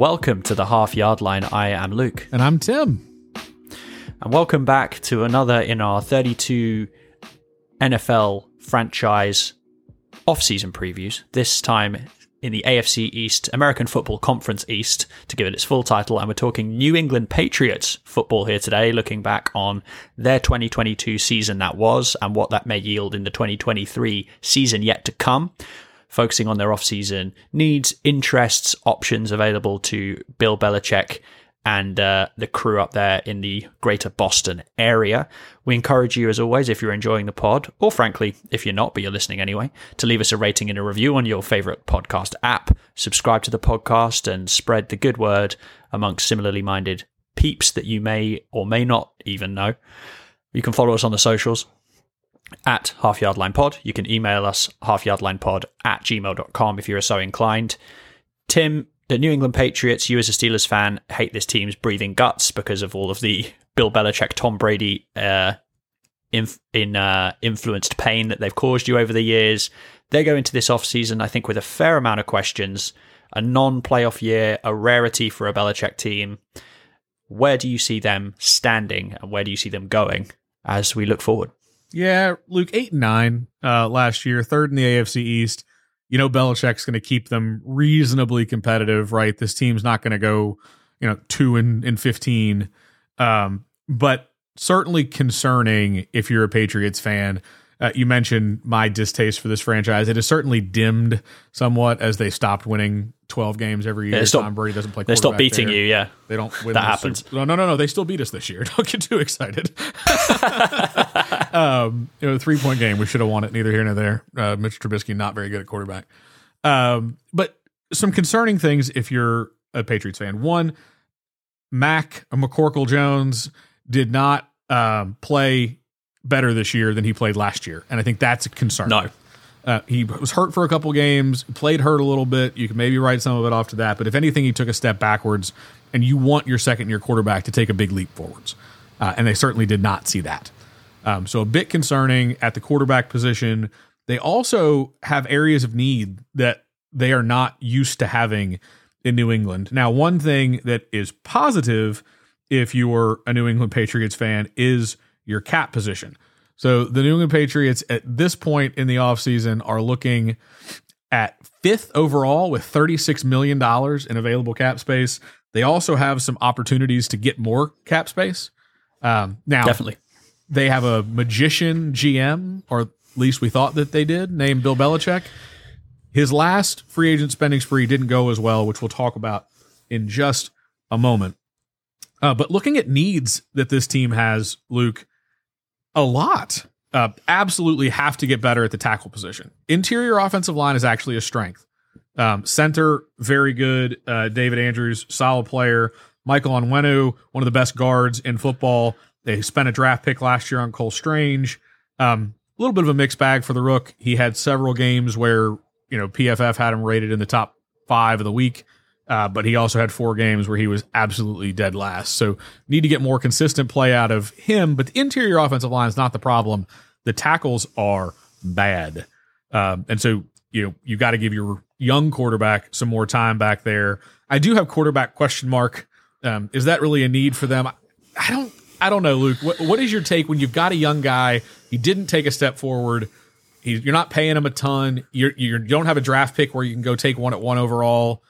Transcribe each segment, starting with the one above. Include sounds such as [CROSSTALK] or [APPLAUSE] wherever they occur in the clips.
Welcome to the half yard line. I am Luke. And I'm Tim. And welcome back to another in our 32 NFL franchise off season previews. This time in the AFC East, American Football Conference East, to give it its full title. And we're talking New England Patriots football here today, looking back on their 2022 season that was and what that may yield in the 2023 season yet to come. Focusing on their off-season needs, interests, options available to Bill Belichick and uh, the crew up there in the greater Boston area. We encourage you, as always, if you're enjoying the pod, or frankly, if you're not, but you're listening anyway, to leave us a rating and a review on your favorite podcast app, subscribe to the podcast, and spread the good word amongst similarly minded peeps that you may or may not even know. You can follow us on the socials at halfyardlinepod. You can email us halfyardlinepod at gmail.com if you're so inclined. Tim, the New England Patriots, you as a Steelers fan, hate this team's breathing guts because of all of the [LAUGHS] Bill Belichick, Tom Brady uh, inf- in uh, influenced pain that they've caused you over the years. They go into this offseason, I think, with a fair amount of questions. A non playoff year, a rarity for a Belichick team. Where do you see them standing and where do you see them going as we look forward? Yeah, Luke, 8 and 9 uh, last year, third in the AFC East you know Belichick's going to keep them reasonably competitive, right? This team's not going to go, you know, two and, and fifteen, um, but certainly concerning if you're a Patriots fan. Uh, you mentioned my distaste for this franchise. It has certainly dimmed somewhat as they stopped winning 12 games every year. Yeah, stop, Tom Brady doesn't play. They stop beating there. you. Yeah, they don't. Win that happens. no, no, no, no. They still beat us this year. [LAUGHS] Don't get too excited. [LAUGHS] um, you know, three point game. We should have won it. Neither here nor there. Uh, Mitch Trubisky not very good at quarterback. Um, but some concerning things if you're a Patriots fan. One, Mac McCorkle Jones did not um, play better this year than he played last year, and I think that's a concern. No. Uh, he was hurt for a couple games, played hurt a little bit. You can maybe write some of it off to that, but if anything, he took a step backwards, and you want your second year quarterback to take a big leap forwards, uh, and they certainly did not see that. Um, so a bit concerning at the quarterback position. They also have areas of need that they are not used to having in New England. Now, one thing that is positive if you're a New England Patriots fan is your cap position. So the New England Patriots at this point in the offseason are looking at fifth overall with $36 million in available cap space. They also have some opportunities to get more cap space. Um, now, definitely, they have a magician GM, or at least we thought that they did, named Bill Belichick. His last free agent spending spree didn't go as well, which we'll talk about in just a moment. Uh, but looking at needs that this team has, Luke, a lot. Uh, absolutely have to get better at the tackle position. Interior offensive line is actually a strength. Um, center, very good. Uh, David Andrews, solid player. Michael Onwenu, one of the best guards in football. They spent a draft pick last year on Cole Strange. Um, a little bit of a mixed bag for the Rook. He had several games where you know PFF had him rated in the top five of the week, uh, but he also had four games where he was absolutely dead last. So need to get more consistent play out of him. But the interior offensive line is not the problem. The tackles are bad, um, and so you know you got to give your young quarterback some more time back there. I do have quarterback question mark. Um, is that really a need for them? I don't. I don't know, Luke. What, what is your take when you've got a young guy? He didn't take a step forward. He, you're not paying him a ton. You're, you don't have a draft pick where you can go take one at one overall.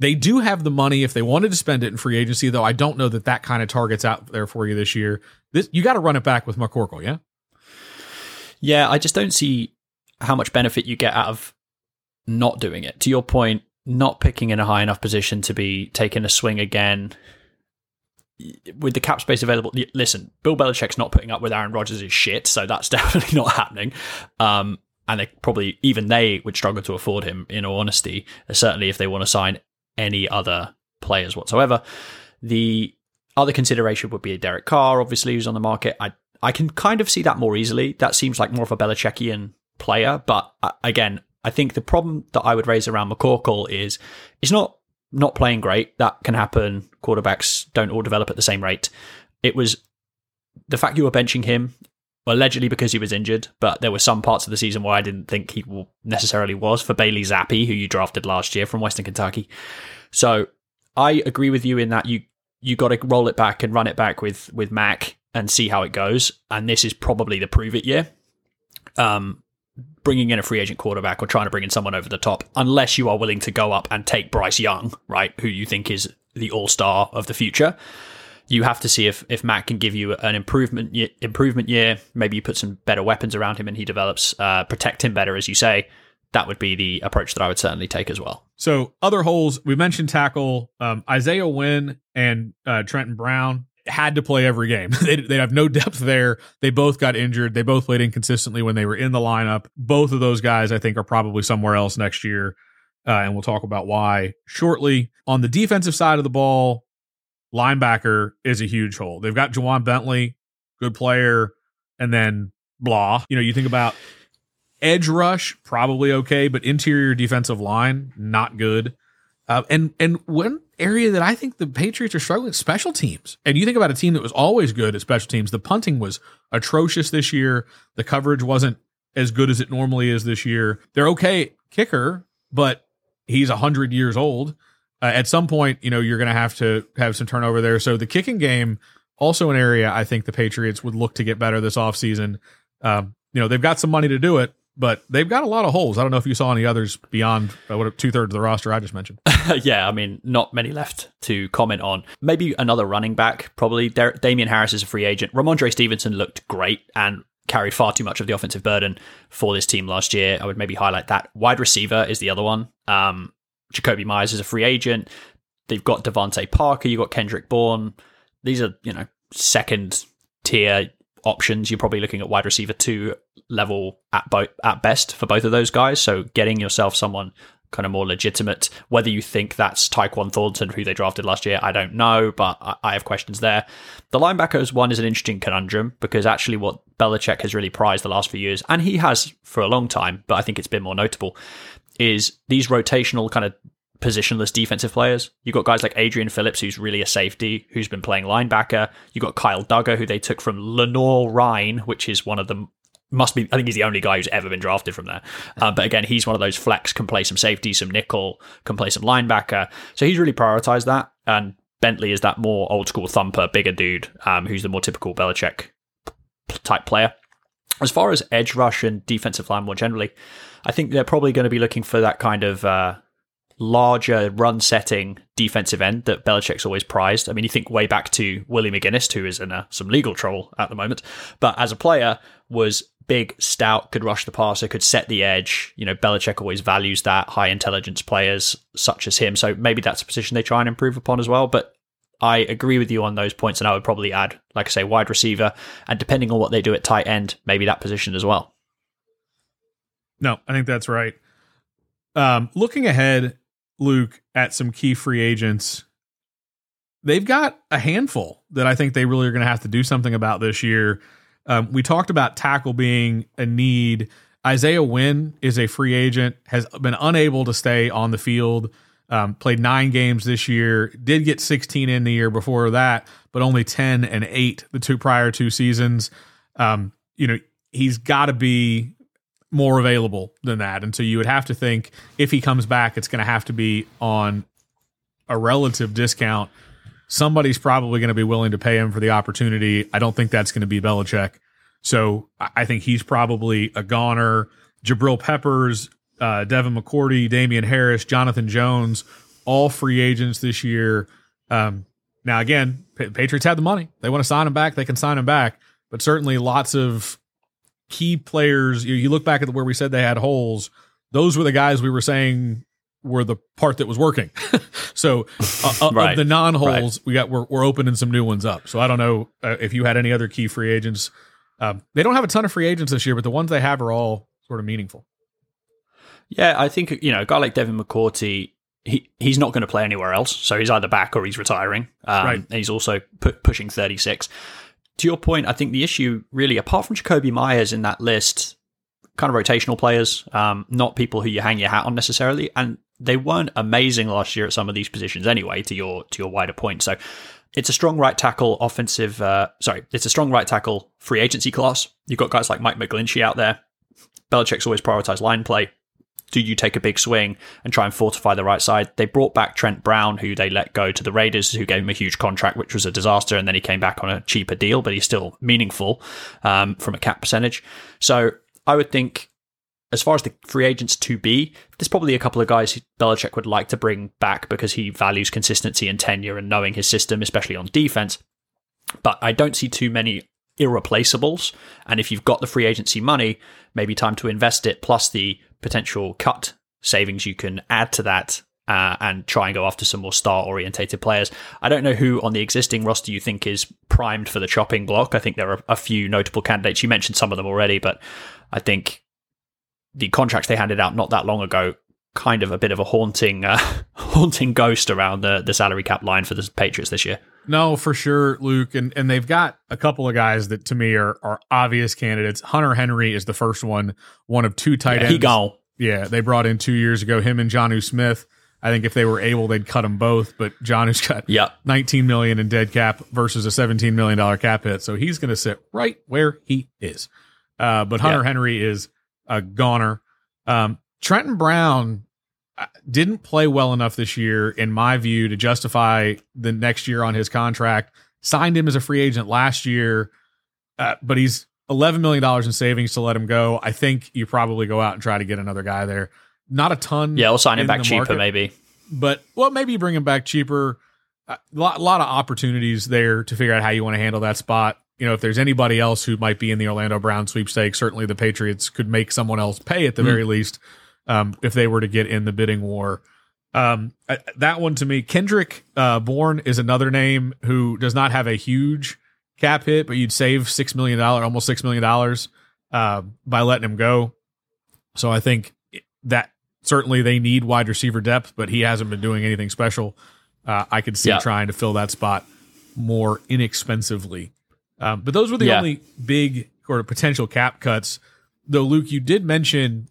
They do have the money if they wanted to spend it in free agency, though. I don't know that that kind of targets out there for you this year. This you got to run it back with McCorkle, yeah. Yeah, I just don't see how much benefit you get out of not doing it. To your point, not picking in a high enough position to be taking a swing again with the cap space available, listen, Bill Belichick's not putting up with Aaron Rodgers' shit, so that's [LAUGHS] definitely not happening. Um, and they probably even they would struggle to afford him. In all honesty, certainly if they want to sign any other players whatsoever. The other consideration would be a Derek Carr, obviously, who's on the market. I I can kind of see that more easily. That seems like more of a Belichickian player, but uh, again, I think the problem that I would raise around McCorkle is it's not not playing great. That can happen. Quarterbacks don't all develop at the same rate. It was the fact you were benching him allegedly because he was injured, but there were some parts of the season where I didn't think he necessarily was for Bailey Zappe, who you drafted last year from Western Kentucky. So I agree with you in that you you got to roll it back and run it back with with Mac and see how it goes. And this is probably the prove it year. Um, bringing in a free agent quarterback or trying to bring in someone over the top, unless you are willing to go up and take Bryce Young, right, who you think is the all star of the future. You have to see if, if Mac can give you an improvement improvement year. Maybe you put some better weapons around him and he develops, uh, protect him better, as you say. That would be the approach that I would certainly take as well. So other holes we mentioned tackle um, Isaiah Wynn and uh, Trenton Brown had to play every game. [LAUGHS] they, they have no depth there. They both got injured. They both played inconsistently when they were in the lineup. Both of those guys, I think, are probably somewhere else next year. Uh, and we'll talk about why shortly. On the defensive side of the ball, linebacker is a huge hole. They've got Ja'Whaun Bentley, good player, and then blah. You know, you think about edge rush, probably okay, but interior defensive line, not good. Uh, and and one area that I think the Patriots are struggling special teams. And you think about a team that was always good at special teams. The punting was atrocious this year. The coverage wasn't as good as it normally is this year. They're okay kicker, but he's hundred years old. Uh, at some point, you know, you're going to have to have some turnover there. So the kicking game, also an area I think the Patriots would look to get better this offseason. Um, you know, they've got some money to do it, but they've got a lot of holes. I don't know if you saw any others beyond uh, what two thirds of the roster I just mentioned. [LAUGHS] yeah, I mean, not many left to comment on. Maybe another running back, probably. Damien Harris is a free agent. Rhamondre Stevenson looked great and carried far too much of the offensive burden for this team last year. I would maybe highlight that. Wide receiver is the other one. Um, Jakobi Meyers is a free agent. They've got DeVante Parker. You've got Kendrick Bourne. These are, you know, second tier options. You're probably looking at wide receiver two level at both at best for both of those guys. So getting yourself someone kind of more legitimate. Whether you think that's Tyquan Thornton, who they drafted last year, I don't know, but I, I have questions there. The linebackers one is an interesting conundrum because actually what Belichick has really prized the last few years, and he has for a long time, but I think it's been more notable, is these rotational kind of positionless defensive players. You've got guys like Adrian Phillips, who's really a safety, who's been playing linebacker. You've got Kyle Dugger, who they took from Lenoir-Rhyne, which is one of the must be I think he's the only guy who's ever been drafted from there. Uh, but again, he's one of those flex can play some safety, some nickel, can play some linebacker. So he's really prioritized that. And Bentley is that more old school thumper, bigger dude, um, who's the more typical Belichick type player. As far as edge rush and defensive line more generally, I think they're probably going to be looking for that kind of uh, larger run setting defensive end that Belichick's always prized. I mean, you think way back to Willie McGinest, who is in uh, some legal trouble at the moment, but as a player was big, stout, could rush the passer, could set the edge. You know, Belichick always values that high intelligence players such as him. So maybe that's a position they try and improve upon as well. But I agree with you on those points, and I would probably add, like I say, wide receiver, and depending on what they do at tight end, maybe that position as well. No, I think that's right. Um, looking ahead, Luke, at some key free agents. They've got a handful that I think they really are going to have to do something about this year. Um, we talked about tackle being a need. Isaiah Wynn is a free agent, has been unable to stay on the field. Um, played nine games this year, did get 16 in the year before that, but only 10 and eight the two prior two seasons. Um, you know, he's got to be more available than that. And so you would have to think if he comes back, it's going to have to be on a relative discount. Somebody's probably going to be willing to pay him for the opportunity. I don't think that's going to be Belichick. So I think he's probably a goner. Jabril Peppers, uh, Devin McCourty, Damien Harris, Jonathan Jones, all free agents this year. Um, now, again, Patriots have the money. They want to sign him back. They can sign him back. But certainly lots of key players. You, you look back at where we said they had holes; those were the guys we were saying were the part that was working. [LAUGHS] so uh, uh, right. of the non holes, right. we got we're, we're opening some new ones up. So I don't know uh, if you had any other key free agents. Um, they don't have a ton of free agents this year, but the ones they have are all sort of meaningful. Yeah, I think you know a guy like Devin McCourty. He he's not going to play anywhere else, so he's either back or he's retiring. Um, right. He's also pu- pushing thirty six to your point, I think the issue really, apart from Jakobi Meyers in that list, kind of rotational players, um, not people who you hang your hat on necessarily, and they weren't amazing last year at some of these positions anyway. To your to your wider point, so it's a strong right tackle offensive. Uh, sorry, it's a strong right tackle free agency class. You've got guys like Mike McGlinchey out there. Belichick's always prioritized line play. Do you take a big swing and try and fortify the right side? They brought back Trent Brown, who they let go to the Raiders, who gave him a huge contract, which was a disaster, and then he came back on a cheaper deal, but he's still meaningful um, from a cap percentage. So I would think as far as the free agents to be, there's probably a couple of guys Belichick would like to bring back because he values consistency and tenure and knowing his system, especially on defense. But I don't see too many irreplaceables. And if you've got the free agency money, maybe time to invest it, plus the potential cut savings you can add to that uh, and try and go after some more star orientated players. I don't know who on the existing roster you think is primed for the chopping block. I think there are a few notable candidates. You mentioned some of them already, but I think the contracts they handed out not that long ago kind of a bit of a haunting uh, [LAUGHS] haunting ghost around the the salary cap line for the Patriots this year. No, for sure, Luke, and and they've got a couple of guys that to me are are obvious candidates. Hunter Henry is the first one, one of two tight yeah, ends. He gone. Yeah, they brought in two years ago him and Jonnu Smith. I think if they were able, they'd cut them both. But Jonnu's [LAUGHS] got yep. 19 million in dead cap versus a 17 million dollar cap hit, so he's going to sit right where he is. Uh, but Hunter. Henry is a goner. Um, Trenton Brown didn't play well enough this year, in my view, to justify the next year on his contract. Signed him as a free agent last year, uh, but he's $11 million in savings to let him go. I think you probably go out and try to get another guy there. Not a ton. Yeah, we'll sign him back cheaper, market, maybe. But, well, maybe you bring him back cheaper. A lot, lot of opportunities there to figure out how you want to handle that spot you know, if there's anybody else who might be in the Orlando Brown sweepstakes, certainly the Patriots could make someone else pay at the mm. very least um, if they were to get in the bidding war. Um, that one to me, Kendrick uh, Bourne is another name who does not have a huge cap hit, but you'd save six million dollars, almost six million dollars, uh, by letting him go. So I think that certainly they need wide receiver depth, but he hasn't been doing anything special. Uh, I could see yeah. trying to fill that spot more inexpensively. Um, but those were the yeah. only big or potential cap cuts. Though, Luke, you did mention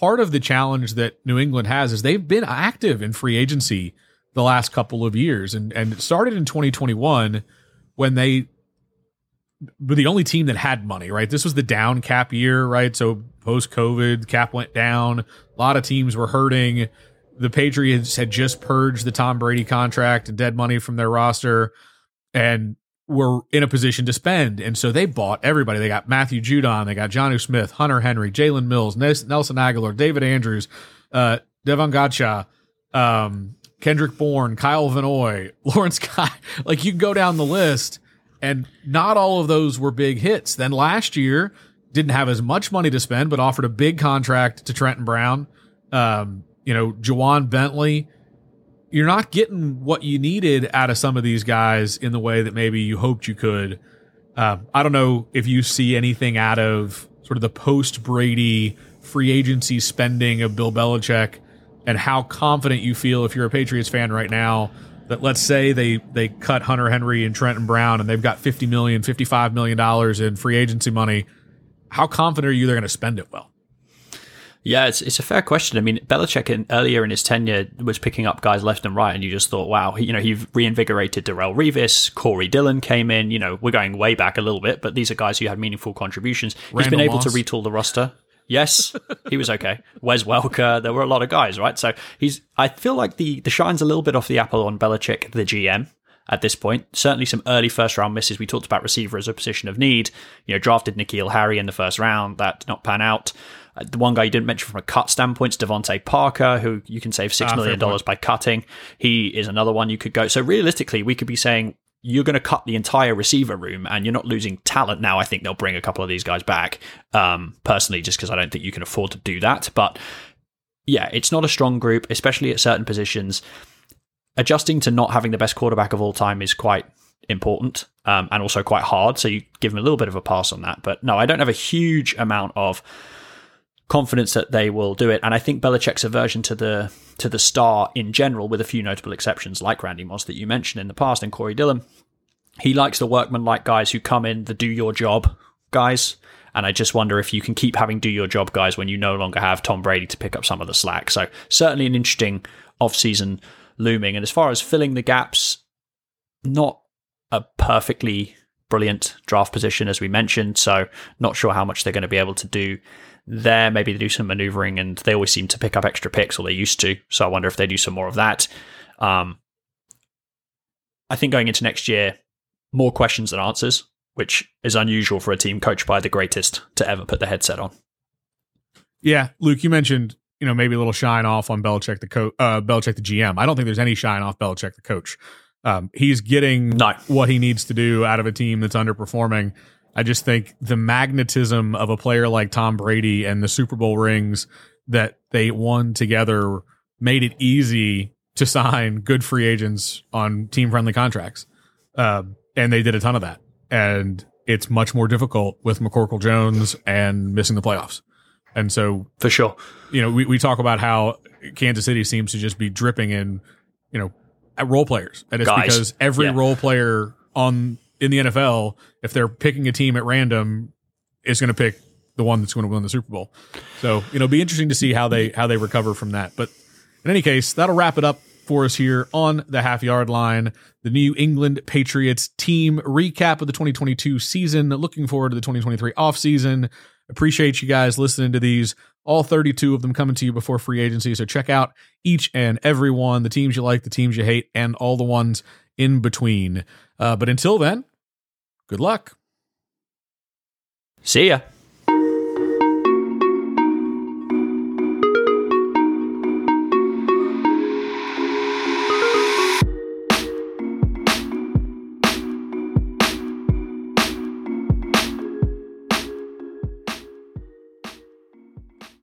part of the challenge that New England has is they've been active in free agency the last couple of years, and and it started in 2021 when they were the only team that had money. Right, this was the down cap year. Right, so post COVID, cap went down. A lot of teams were hurting. The Patriots had just purged the Tom Brady contract and dead money from their roster, and were in a position to spend. And so they bought everybody. They got Matthew Judon, they got Jonnu Smith, Hunter Henry, Jalen Mills, Nelson Agholor, David Andrews, uh, Davon Godchaux, um, Kendrick Bourne, Kyle Van Noy, [LAUGHS] Lawrence Guy. Like you can go down the list, and not all of those were big hits. Then last year, didn't have as much money to spend, but offered a big contract to Trenton Brown. Um, you know, Ja'Whaun Bentley you're not getting what you needed out of some of these guys in the way that maybe you hoped you could. Uh, I don't know if you see anything out of sort of the post Brady free agency spending of Bill Belichick and how confident you feel if you're a Patriots fan right now that let's say they they cut Hunter Henry and Trenton Brown and they've got 50 million, 55 million dollars in free agency money. How confident are you they're going to spend it well? Yeah, it's it's a fair question. I mean, Belichick in, earlier in his tenure was picking up guys left and right, and you just thought, wow, you know, he reinvigorated Darrelle Revis, Corey Dillon came in. You know, we're going way back a little bit, but these are guys who had meaningful contributions. Randall he's been able Moss. to retool the roster. Yes, he was okay. [LAUGHS] Wes Welker, there were a lot of guys, right? So he's. I feel like the the shine's a little bit off the apple on Belichick, the GM at this point. Certainly some early first round misses. We talked about receiver as a position of need. You know, drafted N'Keal Harry in the first round. That did not pan out. Uh, the one guy you didn't mention from a cut standpoint is DeVante Parker, who you can save six ah, million dollars by cutting. He is another one you could go. So realistically, we could be saying you're going to cut the entire receiver room and you're not losing talent. Now, I think they'll bring a couple of these guys back, um, personally, just because I don't think you can afford to do that. But yeah, it's not a strong group, especially at certain positions. Adjusting to not having the best quarterback of all time is quite important um, and also quite hard. So you give them a little bit of a pass on that. But no, I don't have a huge amount of confidence that they will do it. And I think Belichick's aversion to the to the star in general, with a few notable exceptions like Randy Moss that you mentioned in the past and Corey Dillon, he likes the workman like guys who come in the do your job guys. And I just wonder if you can keep having do your job guys when you no longer have Tom Brady to pick up some of the slack. So certainly an interesting off season looming. And as far as filling the gaps, not a perfectly brilliant draft position, as we mentioned. So, not sure how much they're going to be able to do there. Maybe they do some maneuvering, and they always seem to pick up extra picks, or they used to. So, I wonder if they do some more of that. Um, I think going into next year, more questions than answers, which is unusual for a team coached by the greatest to ever put the headset on. Yeah, Luke, you mentioned you know maybe a little shine off on Belichick the coach, uh, Belichick the GM. I don't think there's any shine off Belichick the coach. Um, he's getting no. what he needs to do out of a team that's underperforming. I just think the magnetism of a player like Tom Brady and the Super Bowl rings that they won together made it easy to sign good free agents on team friendly contracts. Uh, and they did a ton of that. And it's much more difficult with McCorkle Jones and missing the playoffs. And so, for sure, you know, we, we talk about how Kansas City seems to just be dripping in, you know, role players. And it's Guys. because every Yeah. role player on in the NFL, if they're picking a team at random, is going to pick the one that's going to win the Super Bowl. So, you know, be interesting to see how they how they recover from that. But in any case, that'll wrap it up for us here on the half yard line. The New England Patriots team recap of the 2022 season. Looking forward to the 2023 offseason. Appreciate you guys listening to these. All 32 of them coming to you before free agency. So check out each and every one, the teams you like, the teams you hate, and all the ones in between. Uh, but until then, good luck. See ya.